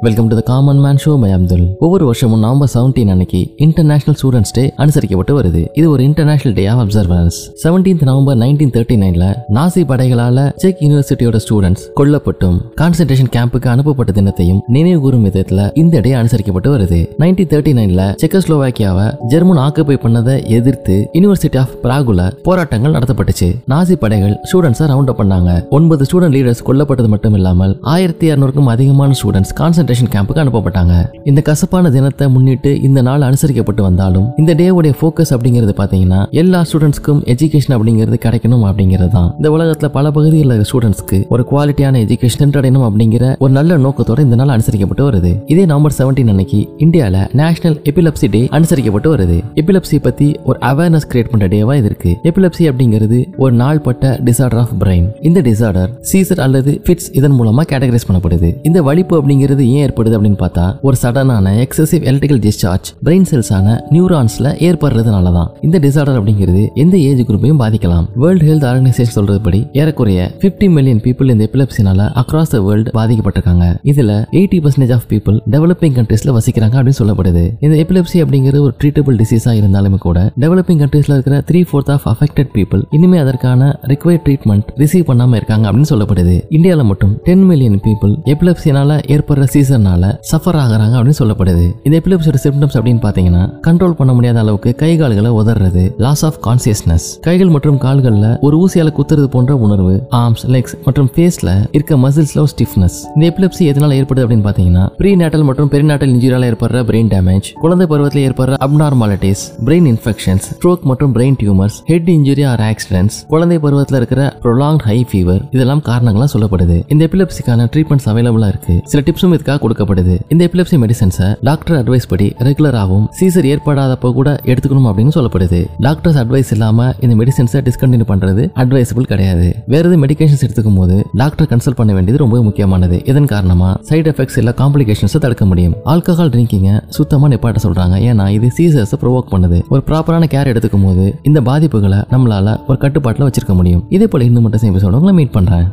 Welcome to the common man show by Abdul ஒவ்வொரு வருஷமும் November seventeen அன்னைக்கு international students day அனுசரிக்கப்பட்டு வருது. இது ஒரு international day of observance seventeenth November nineteen thirty நைன்ல நாசி படைகளால செக் யூனிவர்சிட்டியோட ஸ்டூடெண்ட்ஸ் கொல்லப்பட்டும். கான்சென்ட்ரேஷன் கேம்புக்கு அனுப்பப்பட்ட தினத்தையும் நினைவு கூறும் விதத்துல இந்த டே அனுசரிக்கப்பட்டு வருது. நைன்டீன் தேர்ட்டி நைன்ல செக்கஸ்லோவாக்கியாவை ஜெர்மன் ஆக்குப்பை பண்ணதை எதிர்த்து யூனிவர்சிட்டி ஆஃப் பிராகுல போராட்டங்கள் நடத்தப்பட்டுச்சு. நாசி படைகள் ஸ்டூடெண்ட்ஸை ரவுண்ட் அப் பண்ணாங்க. ஒன்பது ஸ்டூடெண்ட் லீடர்ஸ் கொல்லப்பட்டது மட்டும் இல்லாமல் ஆயிரத்தி இரநூறுக்கும் அதிகமான ஸ்டூடெண்ட்ஸ் கான்சன்ட்ரேஷன் கேம்புக்கு அனுப்பப்பட்டாங்க. இந்த கசப்பான தினத்தை முன்னிட்டு இந்த நாள் அனுசரிக்கப்பட்டு வந்தாலும் இந்த டேவுடைய ஃபோக்கஸ் அப்படிங்கிறது பாத்தீங்கன்னா எல்லா ஸ்டூடெண்ட்ஸ்க்கும் எஜுகேஷன் அப்படிங்கிறது கிடைக்கணும் அப்படிங்கிறது தான். இந்த உலகத்துல பல பகுதிகளில் ஸ்டூடெண்ட்ஸ்க்கு ஒரு குவாலிட்டியான எஜுகேஷன் அடையணும் அப்படிங்கிற ஒரு நல்ல நோக்கத்தோட இந்த நாள் அனுசரிக்கப்பட்டு வருது. இதே நவம்பர் செவன்டீன் அன்னைக்கு இந்தியால நேஷனல் எபிலப்சி டே அனுசரிக்கப்பட்டு வருது. எபிலப்சி பத்தி ஒரு அவேர்னஸ் கிரியேட் பண்ற டேவா இது இருக்கு. எபிலப்சி அப்படிங்கிறது ஒரு நாள்பட்ட டிசார்டர் ஆஃப் பிரெயின் இந்த டிசார்டர் சீசர் அல்லது ஃபிட்ஸ் இதன் மூலமா கேட்டகரைஸ் பண்ணப்படுது. இந்த வலிப்பு அப்படிங்கிறது ஏன் ஏற்படுது அப்படின்னு பார்த்தா ஒரு சடனான எக்ஸசிவ் எலக்ட்ரிக்கல் டிஸ்சார்ஜ் பிரெயின் செல்ஸான நியூரான்ஸ்ல ஏற்படுறதுனால தான் இந்த டிசார்டர் அப்படிங்கிறது எந்த ஏஜ் குரூப்பையும் பாதிக்கலாம். வேர்ல்ட் ஹெல்த் ஆர்கனைசேஷன் சொல்றதுபடி ஏறக்குறைய 50 மில்லியன் பீப்புள் இந்த எபிலப்சினால அக்ராஸ் த வேர்ல்டு பாதிக்கப்பட்டிருக்காங்க. இதுல eighty percentage of people developing கண்ட்ரீஸ்ல வசிக்கிறாங்க அப்படின்னு சொல்லப்படுது. இந்த எபிலப்சி அப்படிங்கிற ஒரு ட்ரீட்டபிள் டிசீஸா இருந்தாலுமே கூட டெவலப்பிங் கண்ட்ரீஸ்ல இருக்கிற three fourth of affected people இனிமே அதற்கான ரிக்வயர்ட் ட்ரீட்மெண்ட் ரிசீவ் பண்ணாம இருக்காங்க அப்படின்னு சொல்லப்படுது. இந்தியால மட்டும் டென் மில்லியன் பீப்புள் எபிலப்சினால ஏற்படுற சீசர்னால சஃபர் ஆகுறாங்க அப்படின்னு சொல்லப்படுது. இந்த எபிலப்சியோட சிம்டம்ஸ் அப்படின்னு பாத்தீங்கன்னா கண்ட்ரோல் பண்ண முடியாத அளவுக்கு கை கால்களை உதறது லாஸ் ஆஃப் கான்சியஸ்னஸ் கைகள் மற்றும் கால்கள்ல ஒரு ஊசியால குத்துறது போன்ற உணர்வு ஆர்ம்ஸ் லெக்ஸ் மற்றும் ஃபேஸ்ல இருக்க மசில்ஸ்ல ஒரு ஸ்டிஃப்னஸ் இந்த எபிலிப்சி எதனால ஏற்படுது அப்படின்னு பாத்தீங்கன்னா ப்ரீ நேட்டல் மற்றும் பெரிநாட்டல் இன்ஜுரியால ஏற்படுற பிரெயின் டேமேஜ் குழந்தை பருவத்தில் ஏற்படுற அப்நார்மாலிட்டிஸ் பிரெயின் இன்ஃபெக்ஷன்ஸ் ஸ்ட்ரோக் மற்றும் brain tumours head injury or accidents குழந்தை பருவத்தில் இருக்கிற ப்ரொலாங் ஹை ஃபீவர் இதெல்லாம் காரணங்களாக சொல்லப்படுது. இந்த எபிலப்சிக்கான ட்ரீட்மெண்ட்ஸ் அவைலபிளாக இருக்கு. சில டிப்ஸும் இதுக்காக கொடுக்கப்படுது. இந்த எபிலப்சி மெடிசன்ஸை டாக்டர் அட்வைஸ் படி ரெகுலராகவும் சீசர் ஏற்படாதப்போ கூட எடுத்துக்கணும் அப்படின்னு சொல்லப்படுது. டாக்டர்ஸ் அட்வைஸ் இல்லாம இந்த மெடிசன்ஸை டிஸ்கண்டினியூ பண்றது அட்வைசபிள் கிடையாது. வேற எது மெடிகேஷன்ஸ் எடுத்துக்கும் போது டாக்டர் கன்சல்ட் பண்ண வேண்டியது ரொம்ப முக்கியமானது. இதன் காரணமா சைடு எஃபெக்ட்ஸ் இல்ல காம்ப்ளிகேஷன்ஸை தடுக்க முடியும். ஆல்கஹால் ட்ரிங்கிங்கை சுத்தமாக நிப்பாட்ட சொல்றாங்க. ஏன்னா இது சீசர்ஸை ப்ரொவோக் பண்ணுது. ஒரு ப்ராப்பரான கேர் எடுத்துக்கும் போது இந்த பாதிப்புகளை நம்மளால ஒரு கட்டுப்பாட்டில் வச்சிருக்க முடியும். இதே போல இன்னும் மட்டும் எபிசோட உங்களை மீட் பண்றேன்.